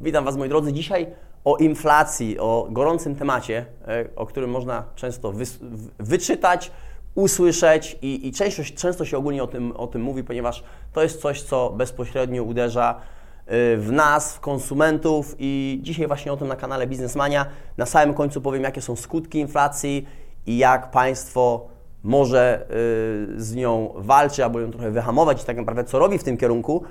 Witam Was moi drodzy. Dzisiaj o inflacji, o gorącym temacie, e, o którym można często wy, wyczytać, usłyszeć i, i często, często się ogólnie o tym, o tym mówi, ponieważ to jest coś, co bezpośrednio uderza e, w nas, w konsumentów i dzisiaj właśnie o tym na kanale Biznesmania. Na samym końcu powiem, jakie są skutki inflacji i jak państwo może e, z nią walczy albo ją trochę wyhamować i tak naprawdę co robi w tym kierunku.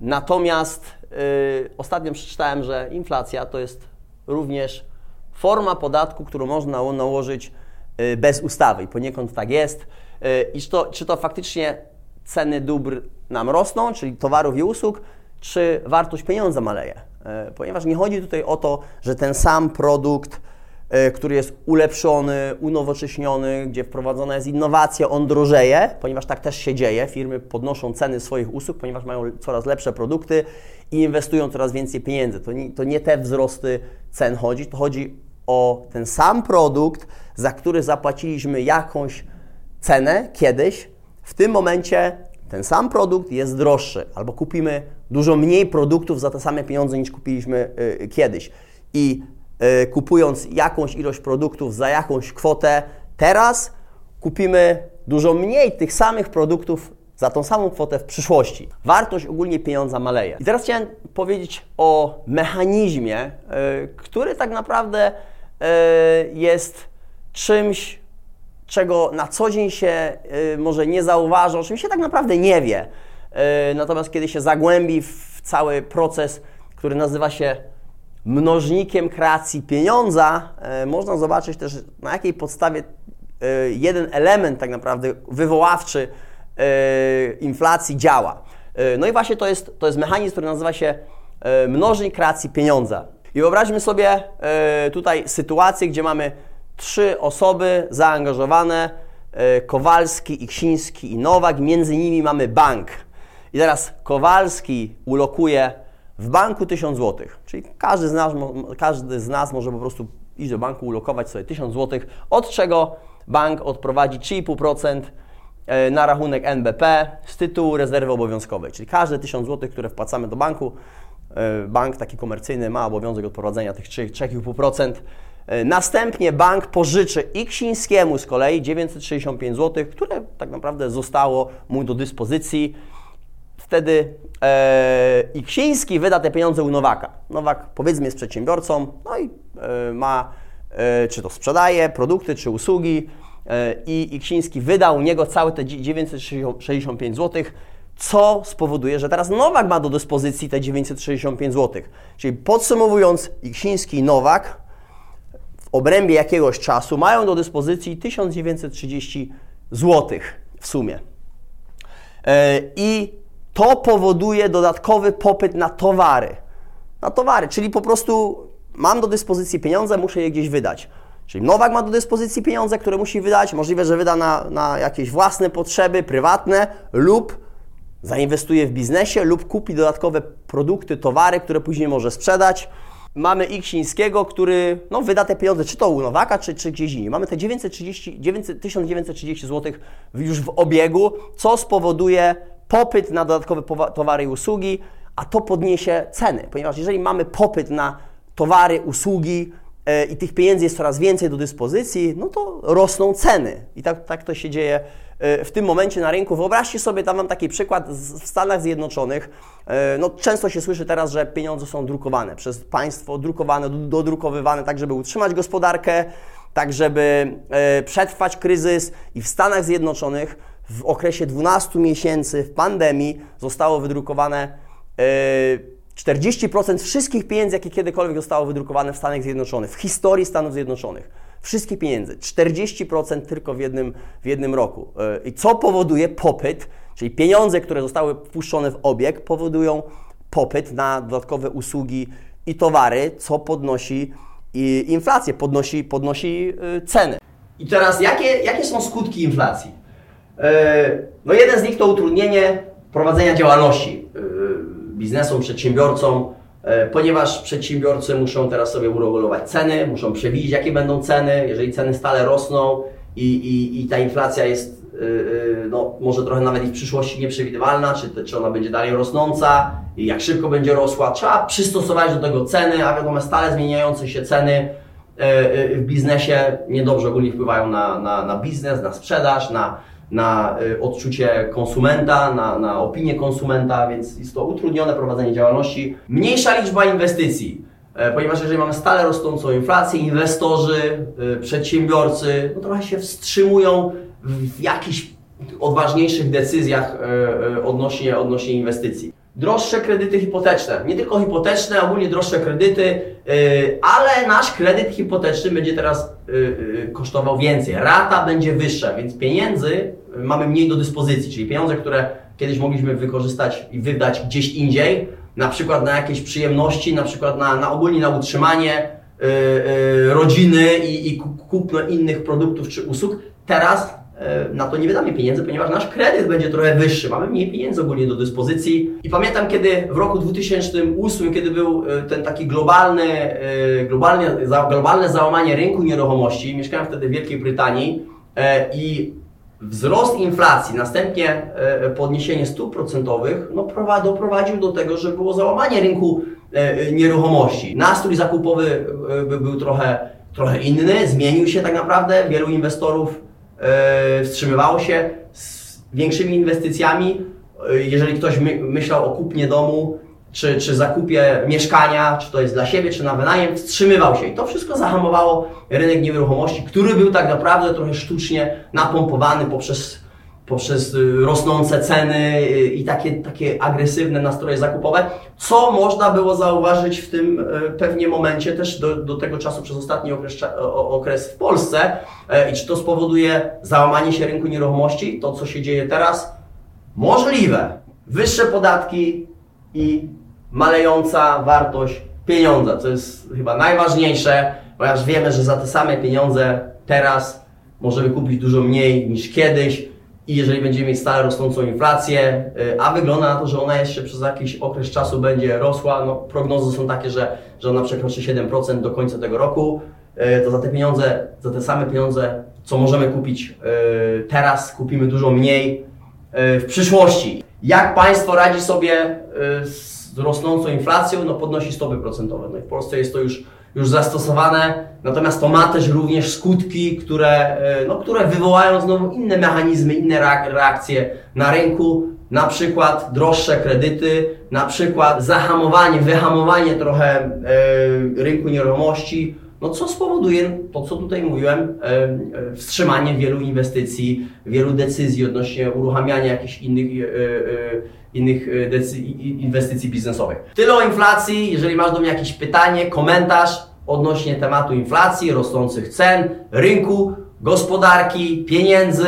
Natomiast y, ostatnio przeczytałem, że inflacja to jest również forma podatku, którą można nałożyć y, bez ustawy i poniekąd tak jest. Y, I czy to, czy to faktycznie ceny dóbr nam rosną, czyli towarów i usług, czy wartość pieniądza maleje. Ponieważ nie chodzi tutaj o to, że ten sam produkt E, który jest ulepszony, unowocześniony, gdzie wprowadzona jest innowacja, on drożeje, ponieważ tak też się dzieje. Firmy podnoszą ceny swoich usług, ponieważ mają coraz lepsze produkty i inwestują coraz więcej pieniędzy. To nie, to nie te wzrosty cen chodzi, to chodzi o ten sam produkt, za który zapłaciliśmy jakąś cenę kiedyś. W tym momencie ten sam produkt jest droższy, albo kupimy dużo mniej produktów za te same pieniądze niż kupiliśmy y, kiedyś. I E, kupując jakąś ilość produktów za jakąś kwotę, teraz kupimy dużo mniej tych samych produktów za tą samą kwotę w przyszłości. Wartość ogólnie pieniądza maleje. I teraz chciałem powiedzieć o mechanizmie, e, który tak naprawdę e, jest czymś, czego na co dzień się może nie zauważa, o czym się tak naprawdę nie wie. Natomiast kiedy się zagłębi w cały proces, który nazywa się mnożnikiem kreacji pieniądza, e, można zobaczyć też na jakiej podstawie e, jeden element tak naprawdę wywoławczy e, inflacji działa. No i właśnie to jest, to jest mechanizm, który nazywa się mnożnik kreacji pieniądza. I wyobraźmy sobie tutaj sytuację, gdzie mamy trzy osoby zaangażowane, Kowalski, Iksiński i Nowak, między nimi mamy bank. I teraz Kowalski ulokuje w banku 1000 zł. Czyli każdy z, nas, każdy z nas może po prostu iść do banku, ulokować sobie 1000 zł, od czego bank odprowadzi 3,5% e, na rachunek NBP z tytułu rezerwy obowiązkowej. Czyli każde 1000 zł, które wpłacamy do banku, e, bank taki komercyjny ma obowiązek odprowadzenia tych 3,5%. E, następnie bank pożyczy Iksińskiemu z kolei 965 zł, które tak naprawdę zostało mu do dyspozycji wtedy e, wyda te pieniądze u Nowaka. Nowak powiedzmy jest przedsiębiorcą, no i e, ma, e, czy to sprzedaje produkty, czy usługi e, i Iksiński wyda u niego całe te 965 zł, co spowoduje, że teraz Nowak ma do dyspozycji te 965 zł. Czyli podsumowując, Iksiński i Nowak w obrębie jakiegoś czasu mają do dyspozycji 1930 zł w sumie. E, I to powoduje dodatkowy popyt na towary. Na towary, czyli po prostu mam do dyspozycji pieniądze, muszę je gdzieś wydać. Czyli Nowak ma do dyspozycji pieniądze, które musi wydać, możliwe, że wyda na, na jakieś własne potrzeby prywatne lub zainwestuje w biznesie lub kupi dodatkowe produkty, towary, które później może sprzedać. Mamy Iksińskiego, który no, wyda te pieniądze, czy to u Nowaka, czy, czy gdzieś indziej. Mamy te 930, 900, 1930 zł już w obiegu, co spowoduje popyt na dodatkowe towary i usługi, a to podniesie ceny, ponieważ jeżeli mamy popyt na towary, usługi e, i tych pieniędzy jest coraz więcej do dyspozycji, no to rosną ceny. I tak, tak to się dzieje e, w tym momencie na rynku. Wyobraźcie sobie, tam mam taki przykład w Stanach Zjednoczonych. E, no, często się słyszy teraz, że pieniądze są drukowane przez państwo, drukowane, dodrukowywane, tak żeby utrzymać gospodarkę, tak żeby przetrwać kryzys. I w Stanach Zjednoczonych w okresie 12 miesięcy w pandemii zostało wydrukowane 40% e, wszystkich pieniędzy, jakie kiedykolwiek zostało wydrukowane w Stanach Zjednoczonych, w historii Stanów Zjednoczonych. Wszystkie pieniędzy, 40% tylko w jednym, w jednym roku. E, I co powoduje popyt, czyli pieniądze, które zostały wpuszczone w obieg, powodują popyt na dodatkowe usługi i towary, co podnosi inflację, podnosi, podnosi e, ceny. I teraz jakie, jakie są skutki inflacji? E, no jeden z nich to utrudnienie prowadzenia działalności e, biznesom, przedsiębiorcom, e, ponieważ przedsiębiorcy muszą teraz sobie uregulować ceny, muszą przewidzieć jakie będą ceny, jeżeli ceny stale rosną i, i, i ta inflacja jest no, może trochę nawet i w przyszłości nieprzewidywalna, czy, czy ona będzie dalej rosnąca i jak szybko będzie rosła. Trzeba przystosować do tego ceny, a wiadomo, stale zmieniające się ceny w biznesie niedobrze ogólnie wpływają na, na, na biznes, na sprzedaż, na, na odczucie konsumenta, na, na opinię konsumenta, więc jest to utrudnione prowadzenie działalności. Mniejsza liczba inwestycji. E, ponieważ jeżeli mamy stale rosnącą inflację, inwestorzy, e, przedsiębiorcy no trochę się wstrzymują w jakichś odważniejszych decyzjach e, odnośnie, odnośnie inwestycji. Droższe kredyty hipoteczne, nie tylko hipoteczne, ogólnie droższe kredyty, ale nasz kredyt hipoteczny będzie teraz kosztował więcej, rata będzie wyższa, więc pieniędzy mamy mniej do dyspozycji, czyli pieniądze, które kiedyś mogliśmy wykorzystać i wydać gdzieś indziej, na przykład na jakieś przyjemności, na przykład na, na ogólnie na utrzymanie rodziny i, i kupno innych produktów czy usług. Teraz na to nie wydamy pieniędzy, ponieważ nasz kredyt będzie trochę wyższy, mamy mniej pieniędzy ogólnie do dyspozycji. I pamiętam, kiedy w roku 2008, kiedy był y, ten taki globalny, y, globalne, globalne załamanie rynku nieruchomości, mieszkałem wtedy w Wielkiej Brytanii i Wzrost inflacji, następnie e, podniesienie stóp procentowych no, doprowadził do tego, że było załamanie rynku e, nieruchomości. Nastrój zakupowy e, był trochę, trochę inny, zmienił się tak naprawdę. Wielu inwestorów wstrzymywało się z większymi inwestycjami. Jeżeli ktoś myślał o kupnie domu, czy, czy zakupie mieszkania, czy to jest dla siebie, czy na wynajem, wstrzymywał się. I to wszystko zahamowało rynek nieruchomości, który był tak naprawdę trochę sztucznie napompowany poprzez, poprzez y, rosnące ceny y, i takie, takie agresywne nastroje zakupowe, co można było zauważyć w tym y, pewnie momencie też do, do tego czasu przez ostatni okres, okres w Polsce. E, I czy to spowoduje załamanie się rynku nieruchomości, to co się dzieje teraz? Możliwe. Wyższe podatki i malejąca wartość pieniądza, co jest chyba najważniejsze, ponieważ wiemy, że za te same pieniądze teraz możemy kupić dużo mniej niż kiedyś i jeżeli będziemy mieć stale rosnącą inflację, y, a wygląda na to, że ona jeszcze przez jakiś okres czasu będzie rosła, no prognozy są takie, że, że ona przekroczy 7% do końca tego roku, y, to za te pieniądze, za te same pieniądze, co możemy kupić y, teraz, kupimy dużo mniej w przyszłości. Jak państwo radzi sobie z z rosnącą inflacją, no podnosi stopy procentowe. No i w Polsce jest to już, już zastosowane, natomiast to ma też również skutki, które, e, no, które wywołają znowu inne mechanizmy, inne reakcje na rynku, na przykład droższe kredyty, na przykład zahamowanie, wyhamowanie trochę e, rynku nieruchomości, no co spowoduje to, co tutaj mówiłem, e, e, wstrzymanie wielu inwestycji, wielu decyzji odnośnie uruchamiania jakichś innych, e, innych inwestycji biznesowych. Tyle o inflacji. Jeżeli masz do mnie jakieś pytanie, komentarz odnośnie tematu inflacji, rosnących cen, rynku, gospodarki, pieniędzy,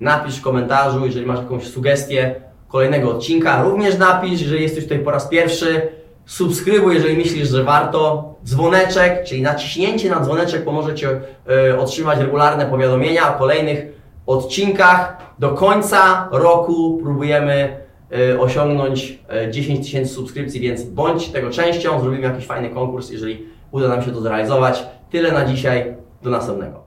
napisz w komentarzu. Jeżeli masz jakąś sugestię kolejnego odcinka, również napisz. Jeżeli jesteś tutaj po raz pierwszy, subskrybuj, jeżeli myślisz, że warto. Dzwoneczek, czyli naciśnięcie na dzwoneczek pomoże Ci y, otrzymać regularne powiadomienia o kolejnych odcinkach. Do końca roku próbujemy y, osiągnąć y, 10 tysięcy subskrypcji, więc bądź tego częścią. Zrobimy jakiś fajny konkurs, jeżeli uda nam się to zrealizować. Tyle na dzisiaj. Do następnego.